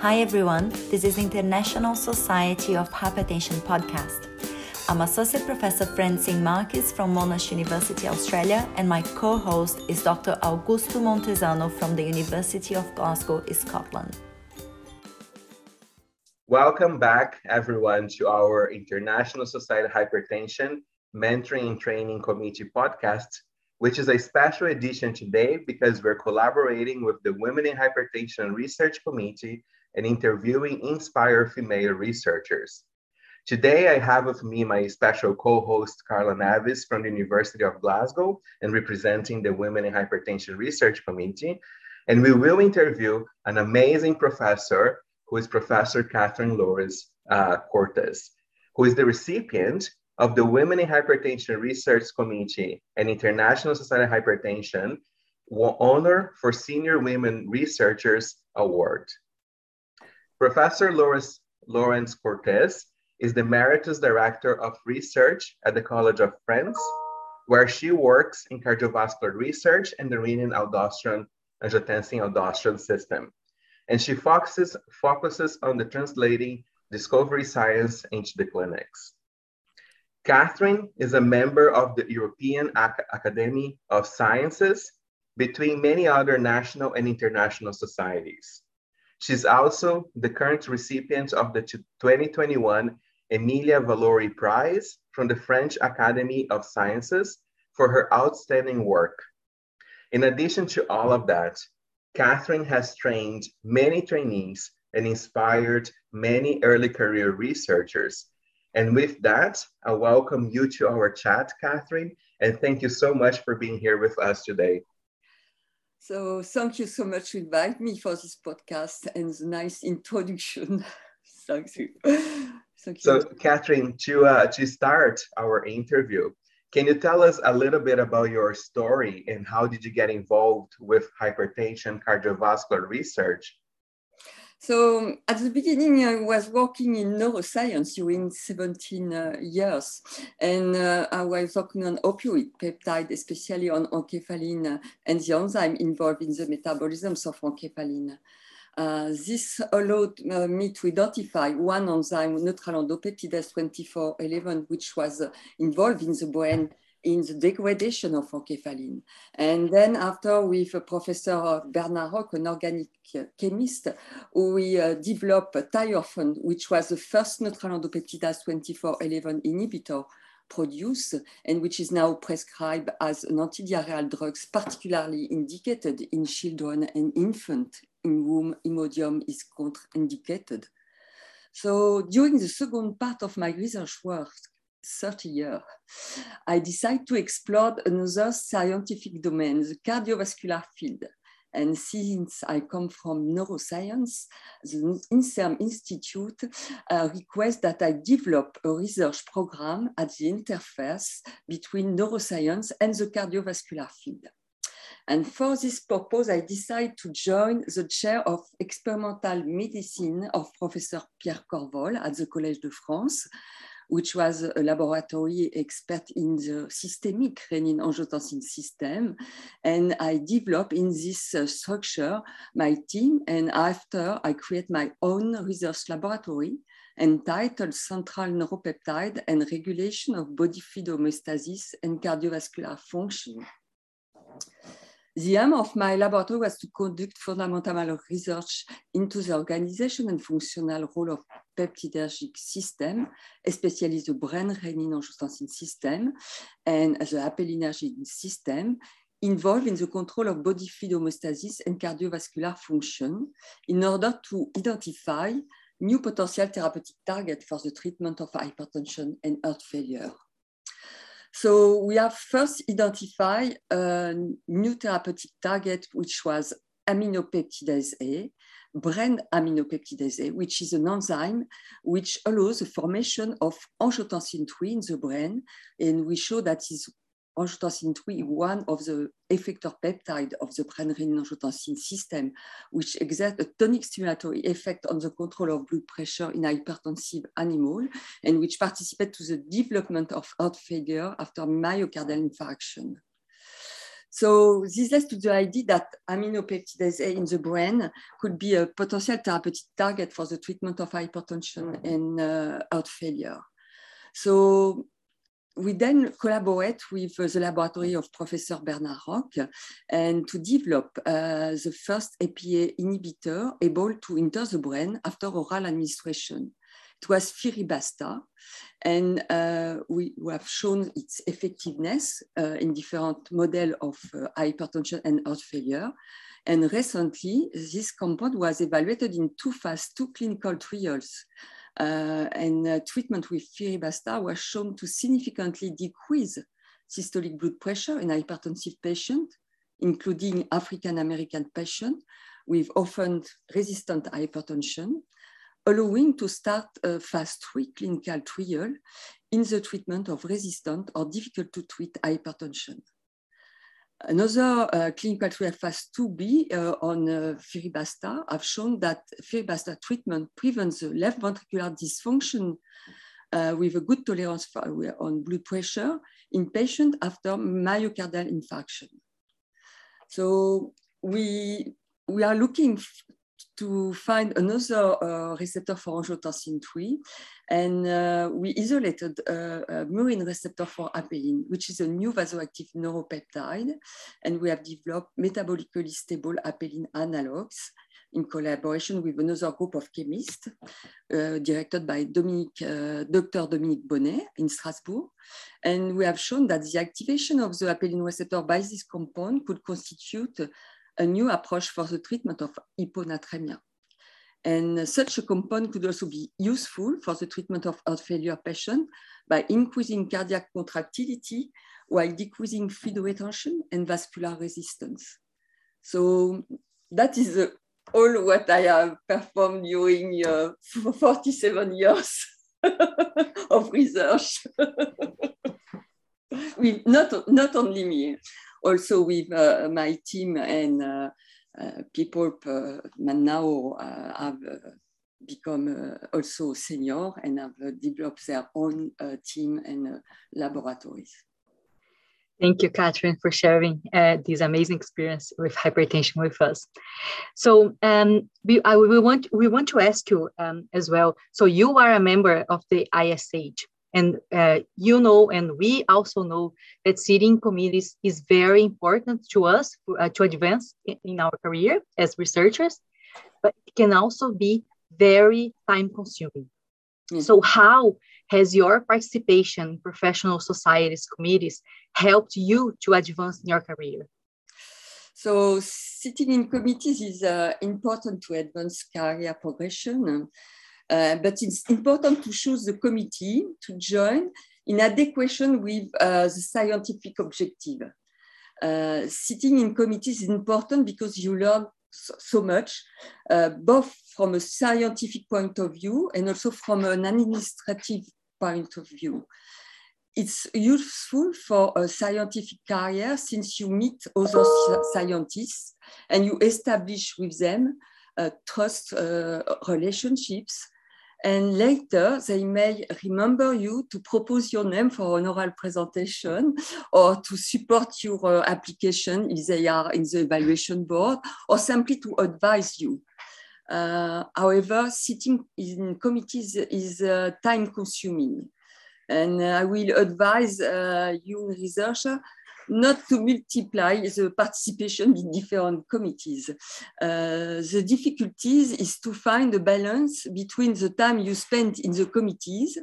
Hi everyone, this is International Society of Hypertension podcast. I'm Associate Professor Francine Marques from Monash University, Australia, and my co host is Dr. Augusto Montezano from the University of Glasgow, Scotland. Welcome back, everyone, to our International Society of Hypertension Mentoring and Training Committee podcast, which is a special edition today because we're collaborating with the Women in Hypertension Research Committee and interviewing inspired female researchers. Today, I have with me my special co-host, Karla Neves from the University of Glasgow and representing the Women in Hypertension Research Committee. And we will interview an amazing professor who is Professor Catherine Llorens uh, Cortes, who is the recipient of the Women in Hypertension Research Committee and International Society of Hypertension Honor for Senior Women Researchers Award. Professor Llorens, Llorens Cortes is the Emeritus Director of Research at the College of France, where she works in cardiovascular research and the renin-aldosterone angiotensin-aldosterone system. And she focuses, focuses on the translating discovery science into the clinics. Catherine is a member of the European Ac Academy of Sciences, between many other national and international societies. She's also the current recipient of the 2021 Emilia Valori Prize from the French Academy of Sciences for her outstanding work. In addition to all of that, Catherine has trained many trainees and inspired many early career researchers. And with that, I welcome you to our chat, Catherine, and thank you so much for being here with us today. So thank you so much to invite me for this podcast and the nice introduction. Thank you. Thank you. So, Catherine, to uh, to start our interview, can you tell us a little bit about your story and how did you get involved with hypertension cardiovascular research? So at the beginning, I was working in neuroscience during 17 uh, years, and uh, I was working on opioid peptide, especially on enkephalin and the enzyme involved in the metabolism of enkephalin. Uh, this allowed uh, me to identify one enzyme, neutral endopeptidase 2411, which was uh, involved in the brain in the degradation of enkephalin. And then after with Professor Bernard Roques, an organic chemist, we uh, developed Thiorphan, which was the first neutral endopeptidase 2411 inhibitor produced and which is now prescribed as an antidiarrheal drug, particularly indicated in children and infants in whom Imodium is contraindicated. So during the second part of my research work, 30 years, I decided to explore another scientific domain, the cardiovascular field. And since I come from neuroscience, the INSERM Institute uh, requests that I develop a research program at the interface between neuroscience and the cardiovascular field. And for this purpose, I decided to join the chair of experimental medicine of Professor Pierre Corvol at the Collège de France, which was a laboratory expert in the systemic renin-angiotensin system. And I developed in this uh, structure my team. And after I create my own research laboratory entitled Central Neuropeptide and Regulation of Body Fluid Homeostasis and Cardiovascular Function. The aim of my laboratory was to conduct fundamental research into the organization and functional role of peptidergic system, especially the brain renin-angiotensin system and the apelinergic system, involved in the control of body fluid homeostasis and cardiovascular function in order to identify new potential therapeutic targets for the treatment of hypertension and heart failure. So we have first identified a new therapeutic target, which was aminopeptidase A, brain aminopeptidase which is an enzyme which allows the formation of angiotensin III in the brain. And we show that is angiotensin III, one of the effector peptide of the brain-renin angiotensin system, which exerts a tonic stimulatory effect on the control of blood pressure in hypertensive animal, and which participate to the development of heart failure after myocardial infarction. So this leads to the idea that aminopeptidase A in the brain could be a potential therapeutic target for the treatment of hypertension and uh, heart failure. So we then collaborate with uh, the laboratory of Professor Bernard Roques and to develop uh, the first APA inhibitor able to enter the brain after oral administration. It was Firibastat, and uh, we, we, have shown its effectiveness uh, in different models of uh, hypertension and heart failure. And recently, this compound was evaluated in two phase two clinical trials. Uh, and uh, treatment with Firibastat was shown to significantly decrease systolic blood pressure in hypertensive patients, including African American patients with often resistant hypertension, allowing to start a phase three clinical trial in the treatment of resistant or difficult to treat hypertension. Another uh, clinical trial phase 2b uh, on uh, Firibastat have shown that Firibastat treatment prevents the left ventricular dysfunction uh, with a good tolerance for, on blood pressure in patients after myocardial infarction. So we, we are looking to find another uh, receptor for angiotensin 3. And uh, we isolated a, a murine receptor for apelin, which is a new vasoactive neuropeptide. And we have developed metabolically stable apelin analogs in collaboration with another group of chemists uh, directed by Dominique, uh, Dr. Dominique Bonnet in Strasbourg. And we have shown that the activation of the apelin receptor by this compound could constitute a new approach for the treatment of hyponatremia. And such a compound could also be useful for the treatment of heart failure patients by increasing cardiac contractility while decreasing fluid retention and vascular resistance. So that is uh, all what I have performed during uh, 47 years of research. with not, not only me also with uh, my team and uh, uh, people now have become also senior and have developed their own team and laboratories. Thank you, Catherine, for sharing uh, this amazing experience with hypertension with us. So um, we, I, we, want, we want to ask you um, as well. So you are a member of the ISH, and uh, you know, and we also know that sitting committees is very important to us uh, to advance in, our career as researchers, but it can also be very time consuming. Mm. So, how has your participation in professional societies committees helped you to advance in your career? So, sitting in committees is uh, important to advance career progression. Uh, but it's important to choose the committee to join in adequation with uh, the scientific objective. Uh, sitting in committees is important because you learn so, much, uh, both from a scientific point of view and also from an administrative point of view. It's useful for a scientific career since you meet other scientists and you establish with them uh, trust uh, relationships and later, they may remember you to propose your name for an oral presentation or to support your uh, application if they are in the evaluation board or simply to advise you. Uh, however, sitting in committees is uh, time consuming. And I will advise uh, you researcher not to multiply the participation in different committees. Uh, the difficulties is to find a balance between the time you spend in the committees,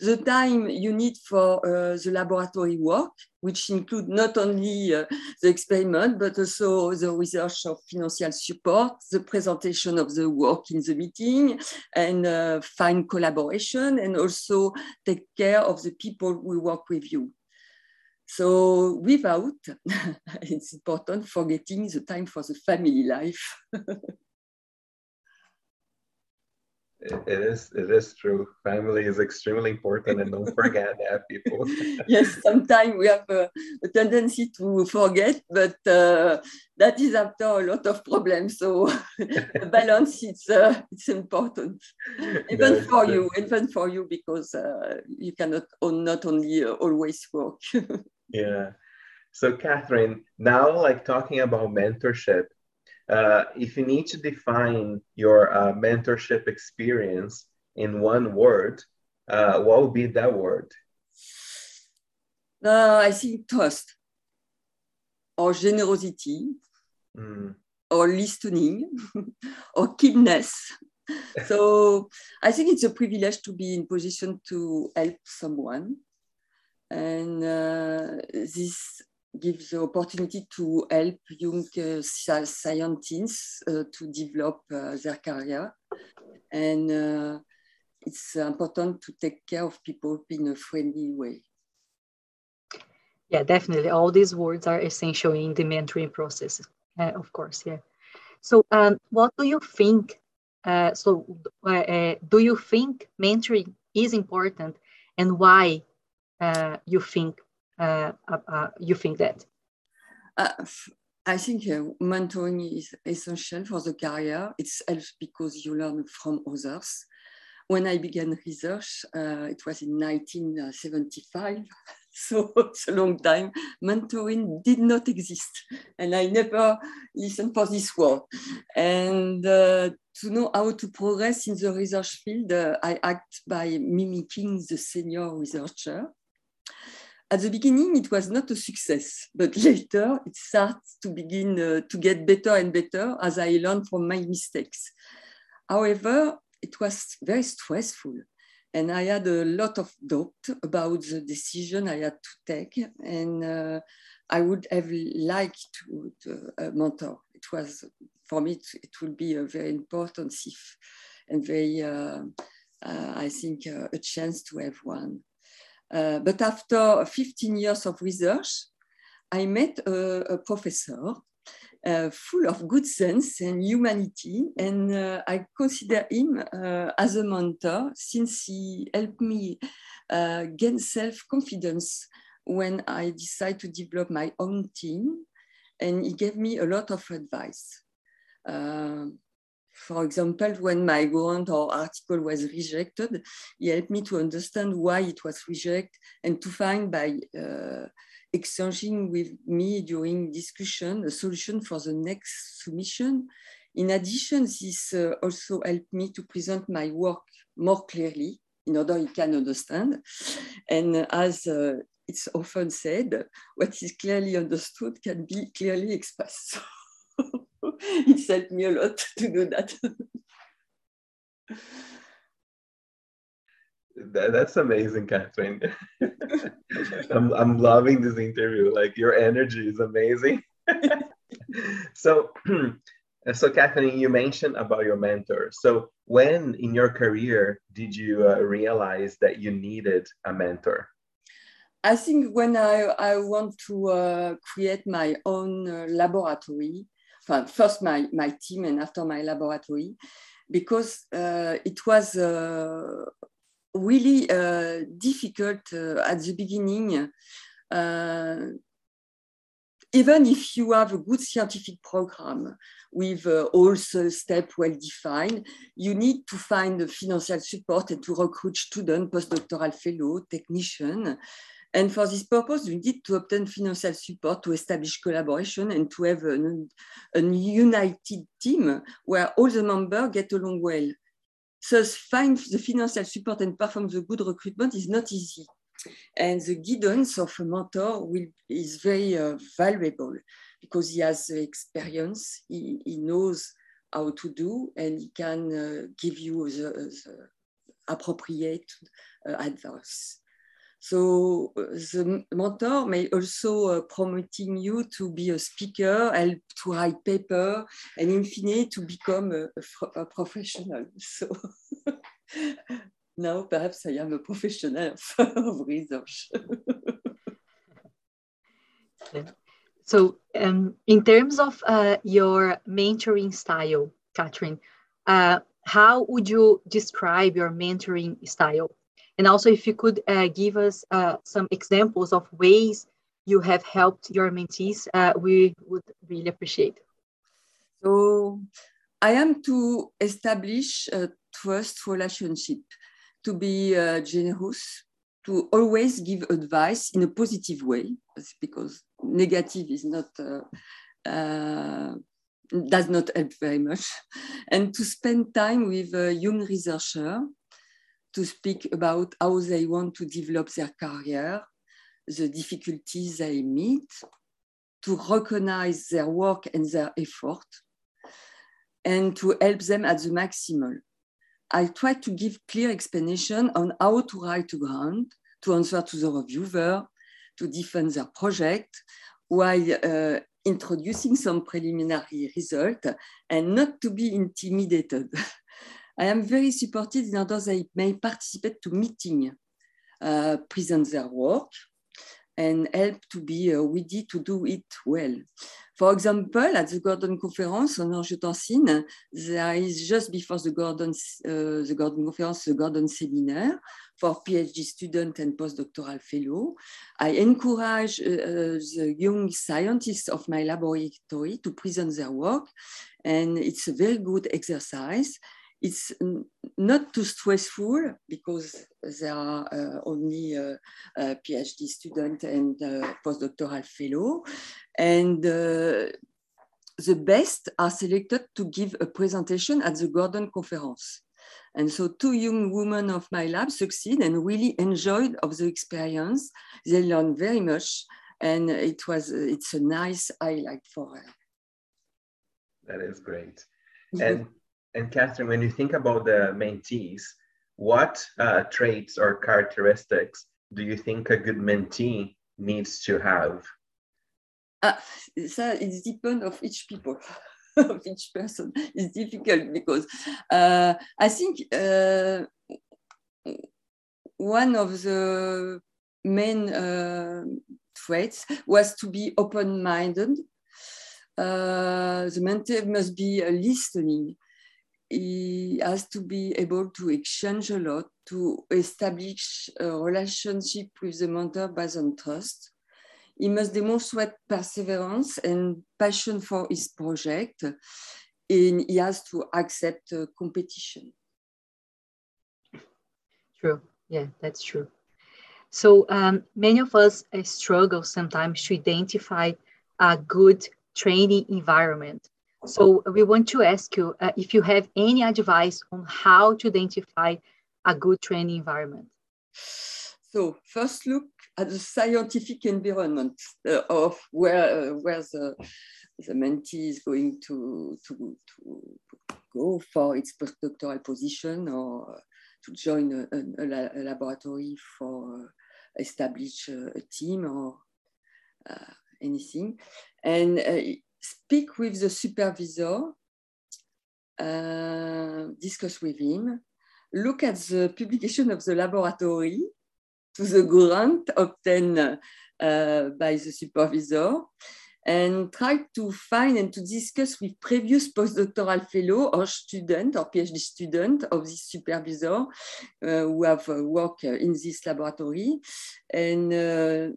the time you need for uh, the laboratory work, which include not only uh, the experiment, but also the research of financial support, the presentation of the work in the meeting, and uh, find collaboration, and also take care of the people we work with you. So without, it's important forgetting the time for the family life. it is it is true. Family is extremely important and don't forget that people. Yes sometimes we have a, a, tendency to forget but uh, that is after a lot of problems. So the balance it's uh, it's important. Even for you even for you because uh, you cannot not only uh, always work yeah So, Catherine, now like talking about mentorship, uh, if you need to define your uh, mentorship experience in one word, uh, what would be that word? Uh, I think trust or generosity mm. or listening or kindness. so I think it's a privilege to be in position to help someone. And uh, this gives the opportunity to help young uh, scientists uh, to develop uh, their career. And uh, it's important to take care of people in a friendly way. Yeah, definitely. All these words are essential in the mentoring process, uh, of course. Yeah. So, um, what do you think? Uh, so, do you think mentoring is important, and why you think uh, uh, uh, you think that? I think uh, mentoring is essential for the career. It helps because you learn from others. When I began research, uh, it was in 1975, so it's a long time. Mentoring did not exist, and I never listened for this word. And uh, to know how to progress in the research field, I act by mimicking the senior researcher at the beginning, it was not a success, but later it starts to begin uh, to get better and better as I learned from my mistakes. However, it was very stressful and I had a lot of doubt about the decision I had to take. And uh, I would have liked to, to a mentor. It was, for me, it, it would be a very important if, and very, uh, uh I think, uh, a chance to have one. Uh, but after 15 years of research, I met a, a professor uh, full of good sense and humanity, and uh, I consider him uh, as a mentor since he helped me uh, gain self-confidence when I decided to develop my own team, and he gave me a lot of advice. For example, when my grant or article was rejected, he helped me to understand why it was rejected and to find by uh, exchanging with me during discussion a solution for the next submission. In addition, this uh, also helped me to present my work more clearly in order he can understand. And as uh, it's often said, what is clearly understood can be clearly expressed. it helped me a lot to do that. that that's amazing, Catherine. I'm, I'm loving this interview. Like your energy is amazing. so, so Catherine, you mentioned about your mentor. So, when in your career did you uh, realize that you needed a mentor? I think when I, I want to uh, create my own uh, laboratory, first my, my team and after my laboratory, because uh, it was uh, really uh, difficult at the beginning. Even if you have a good scientific program with uh, all the steps well defined, you need to find the financial support and to recruit students, postdoctoral fellow, technician, and for this purpose, we need to obtain financial support to establish collaboration and to have a united team where all the members get along well. Thus, find the financial support and perform the good recruitment is not easy. And the guidance of a mentor will, is very uh, valuable because he has the experience, he, he, knows how to do, and he can uh, give you the, the appropriate uh, advice. So uh, the mentor may also uh, promoting you to be a speaker, help to write paper, and in fine to become a, a, professional. So now perhaps I am a professional of research. so um, in terms of uh, your mentoring style, Catherine, uh, how would you describe your mentoring style? And also, if you could uh, give us uh, some examples of ways you have helped your mentees, uh, we would really appreciate. So, I am to establish a trust relationship, to be generous, to always give advice in a positive way, because negative is not uh, uh, does not help very much, and to spend time with a young researcher to speak about how they want to develop their career, the difficulties they meet, to recognize their work and their effort, and to help them at the maximal. I try to give clear explanation on how to write a grant, to answer to the reviewer, to defend their project, while uh, introducing some preliminary result and not to be intimidated. I am very supportive in order that they may participate to meeting, uh, present their work, and help to be uh, ready to do it well. For example, at the Gordon Conference on Angiotensin, there is just before the Gordon, uh, the Gordon Conference, the Gordon Seminar for PhD student and postdoctoral fellow. I encourage uh, uh, the young scientists of my laboratory to present their work, and it's a very good exercise it's not too stressful because there are uh, only uh, a PhD student and postdoctoral fellow. And uh, the best are selected to give a presentation at the Gordon Conference. And so two young women of my lab succeed and really enjoyed of the experience. They learned very much and it was, it's a nice highlight for her. That is great. And and Catherine, when you think about the mentees, what uh, traits or characteristics do you think a good mentee needs to have? Uh, so it depends of each people, of each person. It's difficult because uh, I think uh, one of the main uh, traits was to be open-minded. Uh, the mentee must be listening he has to be able to exchange a lot, to establish a relationship with the mentor based on trust. He must demonstrate perseverance and passion for his project, and he has to accept uh, competition. True. Yeah, that's true. So um, many of us uh, struggle sometimes to identify a good training environment. So we want to ask you uh, if you have any advice on how to identify a good training environment. So first look at the scientific environment uh, of where, uh, where the, the mentee is going to, to, to go for its postdoctoral position or to join a, a, a laboratory for uh, establish a, a team or uh, anything. And uh, speak with the supervisor, uh, discuss with him, look at the publication of the laboratory to the grant obtained uh, by the supervisor and try to find and to discuss with previous postdoctoral fellow or student or PhD student of this supervisor uh, who have uh, worked in this laboratory. And, uh,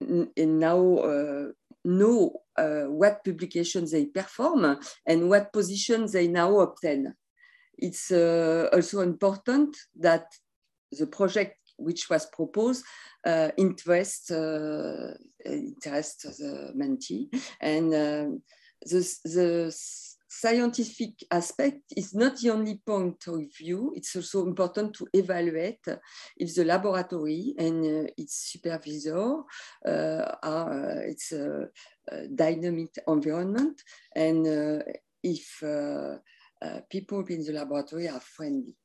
and now uh, know uh, what publications they perform and what positions they now obtain. It's uh, also important that the project which was proposed uh, interest, uh, interest the mentee and uh, the, the scientific aspect is not the only point of view. It's also important to evaluate if the laboratory and uh, its supervisor uh, are uh, it's a, a, dynamic environment and uh, if uh, uh, people in the laboratory are friendly.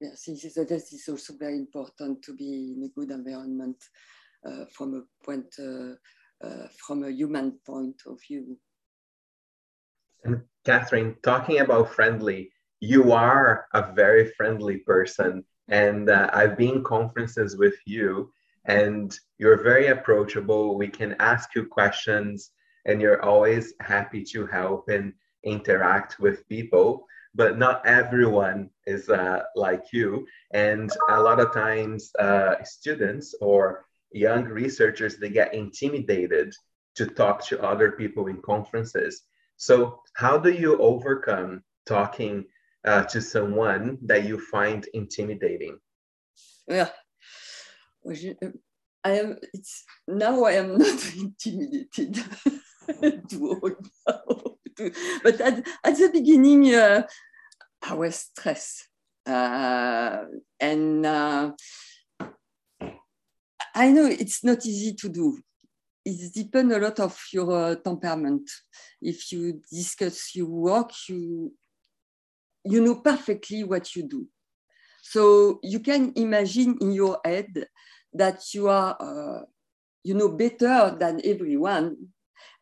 Yes, so this is also very important to be in a good environment from a point, from a human point of view. And Catherine, talking about friendly, you are a very friendly person. And uh, I've been conferences with you, and you're very approachable. We can ask you questions, and you're always happy to help and interact with people. But not everyone is uh, like you. And a lot of times, uh, students or young researchers they get intimidated to talk to other people in conferences so, how do you overcome talking uh, to someone that you find intimidating? Yeah. I am. It's now I am not intimidated but at, at the beginning, uh, I was stressed, uh, and uh, I know it's not easy to do. It depends a lot of your uh, temperament. If you discuss your work, you you know perfectly what you do. So you can imagine in your head that you are, uh, you know, better than everyone,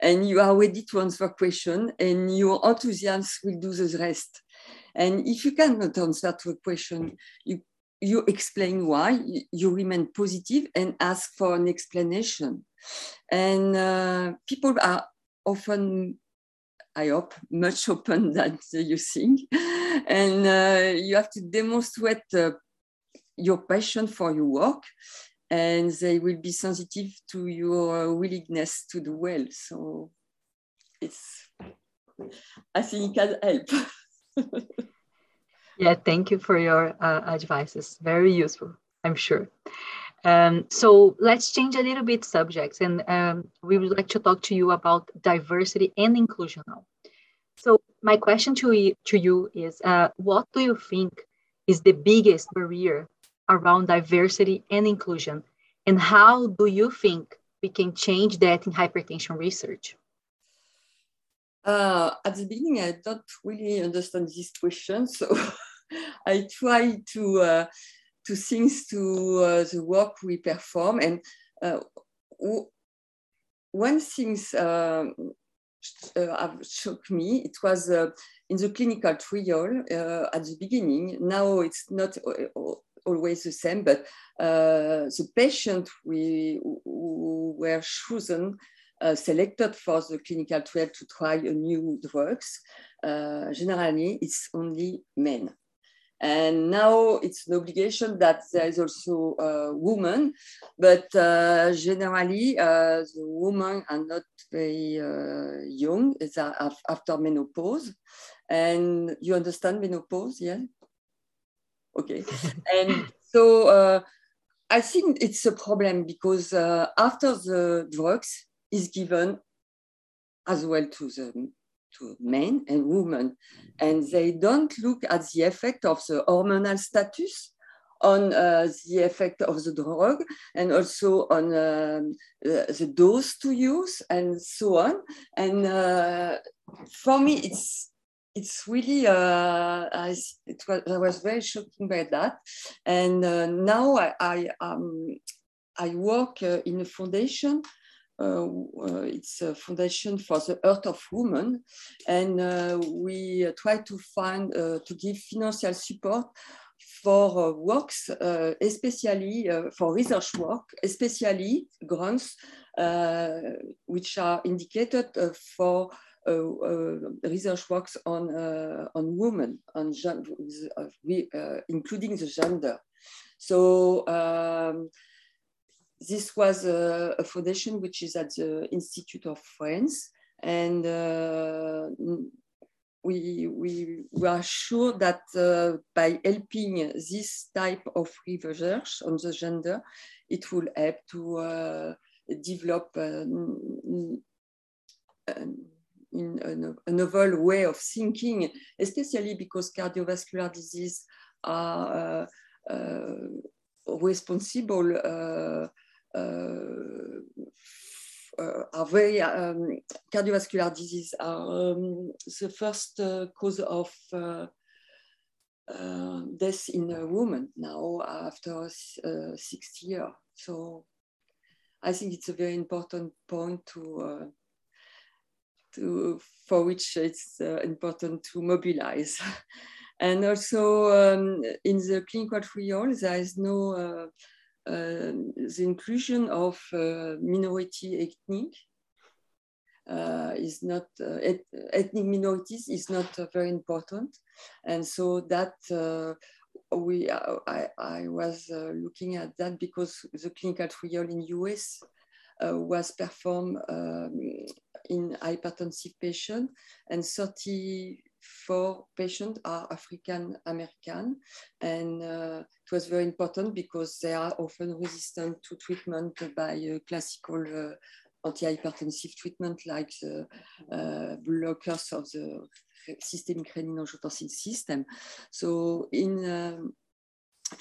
and you are ready to answer question, and your enthusiasm will do the rest. And if you cannot answer to a question, you you explain why, you remain positive and ask for an explanation. And uh, people are often, I hope, much open than you think. And uh, you have to demonstrate uh, your passion for your work and they will be sensitive to your willingness to do well. So it's, I think it can help. yeah, thank you for your uh, advice. It's very useful, I'm sure. Um, so let's change a little bit subjects and um, we would like to talk to you about diversity and inclusion now. So my question to you, to you is, uh, what do you think is the biggest barrier around diversity and inclusion? And how do you think we can change that in hypertension research? Uh, at the beginning, I don't really understand this question, so I try to uh, to think to uh, the work we perform. And uh, one thing um, uh, shocked me, it was uh, in the clinical trial at the beginning. Now it's not always the same, but uh, the patient we who were chosen uh, selected for the clinical trial to try a new drugs. Uh, generally, it's only men. And now it's an obligation that there is also a woman, but uh, generally uh, the women are not very uh, young, it's after menopause. And you understand menopause, yeah? okay and so uh, i think it's a problem because uh, after the drugs is given as well to the to men and women. And they don't look at the effect of the hormonal status on uh, the effect of the drug and also on uh, the dose to use and so on. And uh, for me it's it's really uh, I, it was, I was very shocked by that. And uh, now I I, um, I work uh, in a foundation it's a foundation for the Earth of Women and uh, we try to find to give financial support for works especially for research work especially grants which are indicated for uh, uh, research works on uh, on women, on gender, including the gender. So um, this was a, a, foundation which is at the Institute of France, and uh, we, we, we are sure that uh, by helping this type of research on the gender, it will help to uh, develop in a, a, novel way of thinking, especially because cardiovascular disease are uh, uh, responsible, uh, uh, uh are very, um, cardiovascular disease are um, the first uh, cause of death in a woman now after 60 years. So I think it's a very important point to to, for which it's uh, important to mobilize. and also um, in the clinical trial, there is no uh, uh, the inclusion of uh, minority ethnic uh, is not uh, et ethnic minorities is not very important, and so that we I, I was looking at that because the clinical trial in US was performed um, in hypertensive patients, and 30 four patients are African American, and uh, it was very important because they are often resistant to treatment by uh, classical uh, antihypertensive treatment like the uh, blockers of the systemic renin-angiotensin system. So in um,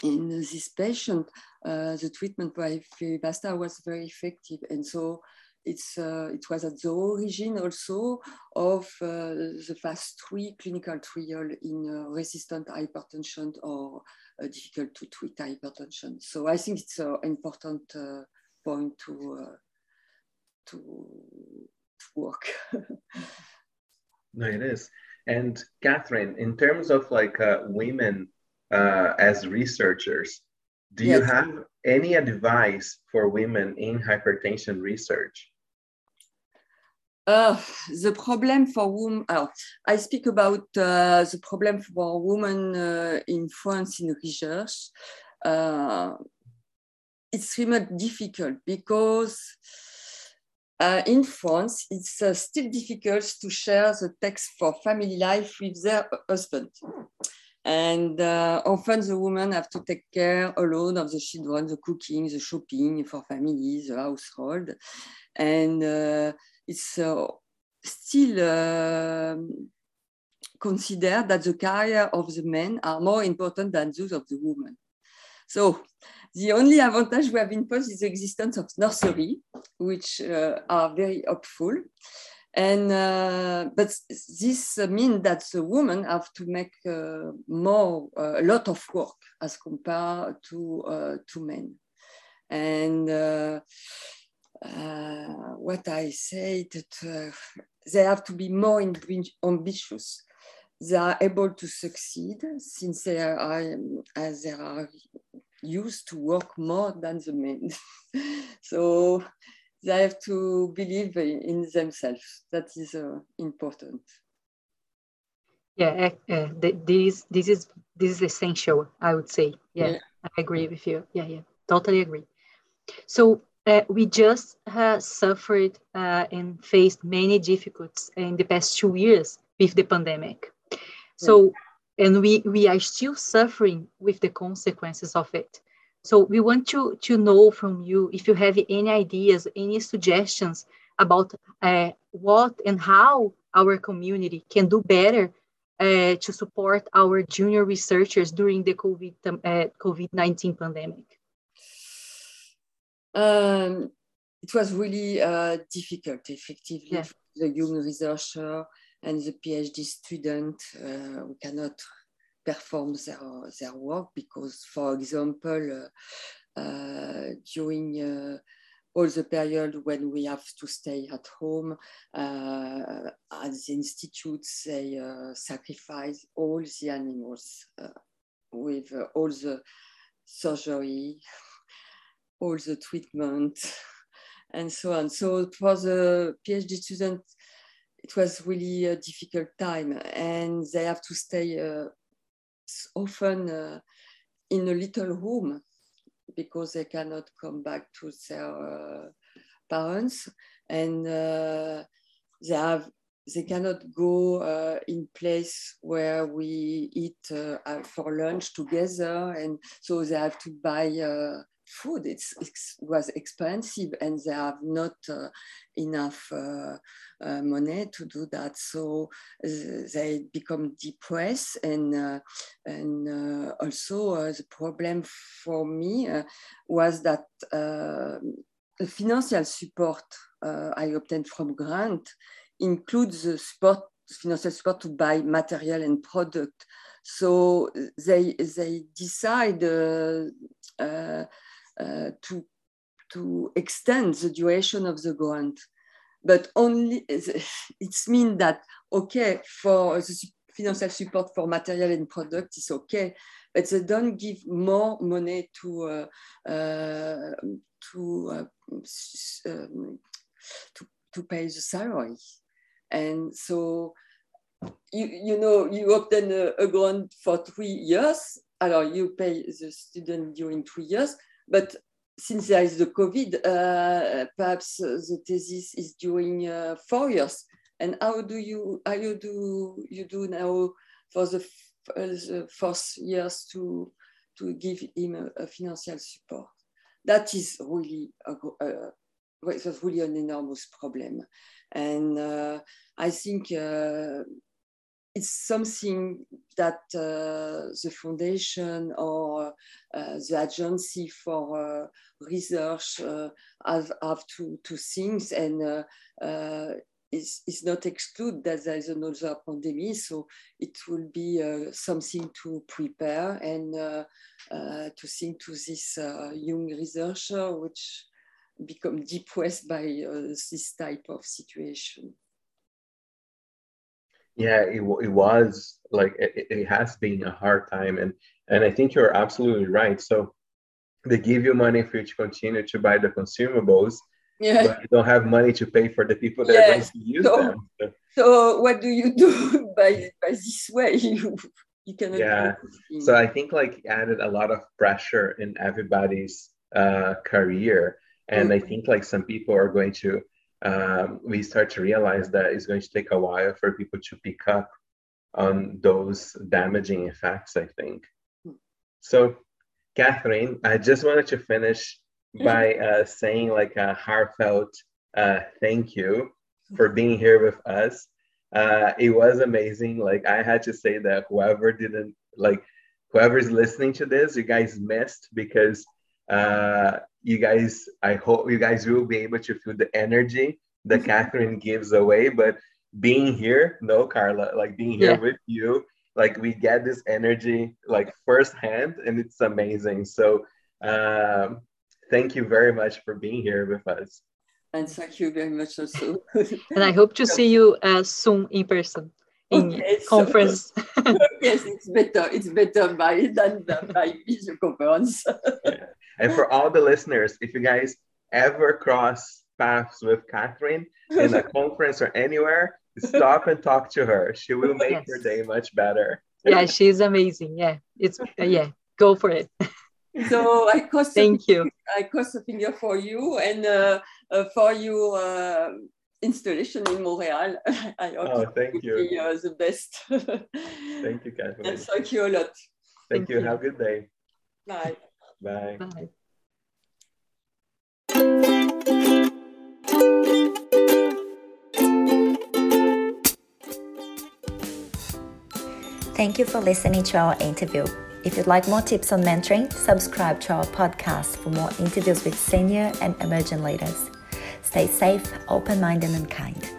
in this patient, uh, the treatment by Fevasta was very effective, and so it's, uh, it was at the origin also of uh, the phase three clinical trial in uh, resistant hypertension or uh, difficult to treat hypertension. So I think it's an important uh, point to, uh, to, to work. no, it is. And Catherine, in terms of like women as researchers, do yes. you have any advice for women in hypertension research? Uh, the problem for women, oh, I speak about uh, the problem for women uh, in France in research. Uh, it's really difficult because uh, in France, it's uh, still difficult to share the text for family life with their husband. And uh, often the women have to take care alone of the children, the cooking, the shopping for families, the household. And uh, it's uh, still uh, considered that the career of the men are more important than those of the women. So the only advantage we have in is the existence of nursery, which uh, are very helpful. And uh, but this means that the women have to make uh, more uh, a lot of work as compared to uh, to men. And uh, what I say that they have to be more ambitious. They are able to succeed since they are, as they are used to work more than the men. so they have to believe in themselves. That is uh, important. Yeah, uh, this this is this is essential. I would say. Yeah, yeah, I agree with you. Yeah, yeah, totally agree. So uh, we just uh, suffered uh, and faced many difficulties in the past two years with the pandemic. So, and we we are still suffering with the consequences of it. So we want to, to know from you if you have any ideas, any suggestions about uh, what and how our community can do better uh, to support our junior researchers during the COVID, uh, COVID-19 pandemic? Um, it was really uh, difficult, effectively, yeah. the young researcher and the PhD student. Uh, we cannot perform their, their work because, for example, uh, uh, during uh, all the period when we have to stay at home uh, at the institutes they uh, sacrifice all the animals uh, with all the surgery all the treatment and so on. So for the phd student it was really a difficult time and they have to stay often uh, in a little room because they cannot come back to their uh, parents. And uh, they have they cannot go uh, in place where we eat uh, for lunch together. And so they have to buy uh, food it's, it was expensive and they have not uh, enough uh, uh, money to do that. So they become depressed and uh, and uh, also uh, the problem for me was that the financial support I obtained from grant includes the support financial support to buy material and product. So they they decide uh, uh, to, to extend the duration of the grant. But only it's mean that, okay, for the financial support for material and product is okay, but they don't give more money to, uh, uh, to, uh, um, to, to pay the salary. And so, you, you know, you obtain a, a grant for three years, alors you pay the student during three years, but since there is the COVID, uh, perhaps the thesis is during uh, four years. And how do you how you do you do now for the, the first years to to give him a, a financial support? That is really a, a, it was really an enormous problem, and uh, I think uh, it's something that uh, the foundation or uh, the agency for uh, research uh, have, have to, to think and uh, uh, is, is not excluded that there is another pandemic. So it will be something to prepare and to think to this young researcher which become depressed by this type of situation yeah it, it was like it, it has been a hard time and and i think you're absolutely right so they give you money for you to continue to buy the consumables yeah. but you don't have money to pay for the people that yes. are going to use so, them so. so, what do you do by, by this way you, you can yeah so i think like added a lot of pressure in everybody's uh, career and mm-hmm. i think like some people are going to um, we start to realize that it's going to take a while for people to pick up on those damaging effects, I think. So, Catherine, I just wanted to finish by uh, saying like a heartfelt uh, thank you for being here with us. Uh, it was amazing. Like I had to say that whoever didn't like whoever's listening to this, you guys missed because uh, you guys, I hope you guys will be able to feel the energy that mm-hmm. Catherine gives away. But being here, no, Karla, like being here yeah. with you, like we get this energy like firsthand, and it's amazing. So, um, thank you very much for being here with us. And thank you very much also. and I hope to see you uh, soon in person in okay, conference. So, yes, it's better. It's better by than by video conference. yeah. And for all the listeners, if you guys ever cross paths with Catherine in a conference or anywhere, stop and talk to her. She will make yes. your day much better. yeah, she's amazing. Yeah, it's uh, yeah, go for it. So I cross. Thank you. I cross a finger for you and uh, uh, for your uh, installation in Montreal. I hope oh, thank you. Be, uh, the best. thank you, Catherine. And thank you a lot. Thank, thank you. you. Have a good day. Bye. Bye. Bye. Thank you for listening to our interview. If you'd like more tips on mentoring, subscribe to our podcast for more interviews with senior and emerging leaders. Stay safe, open minded, and kind.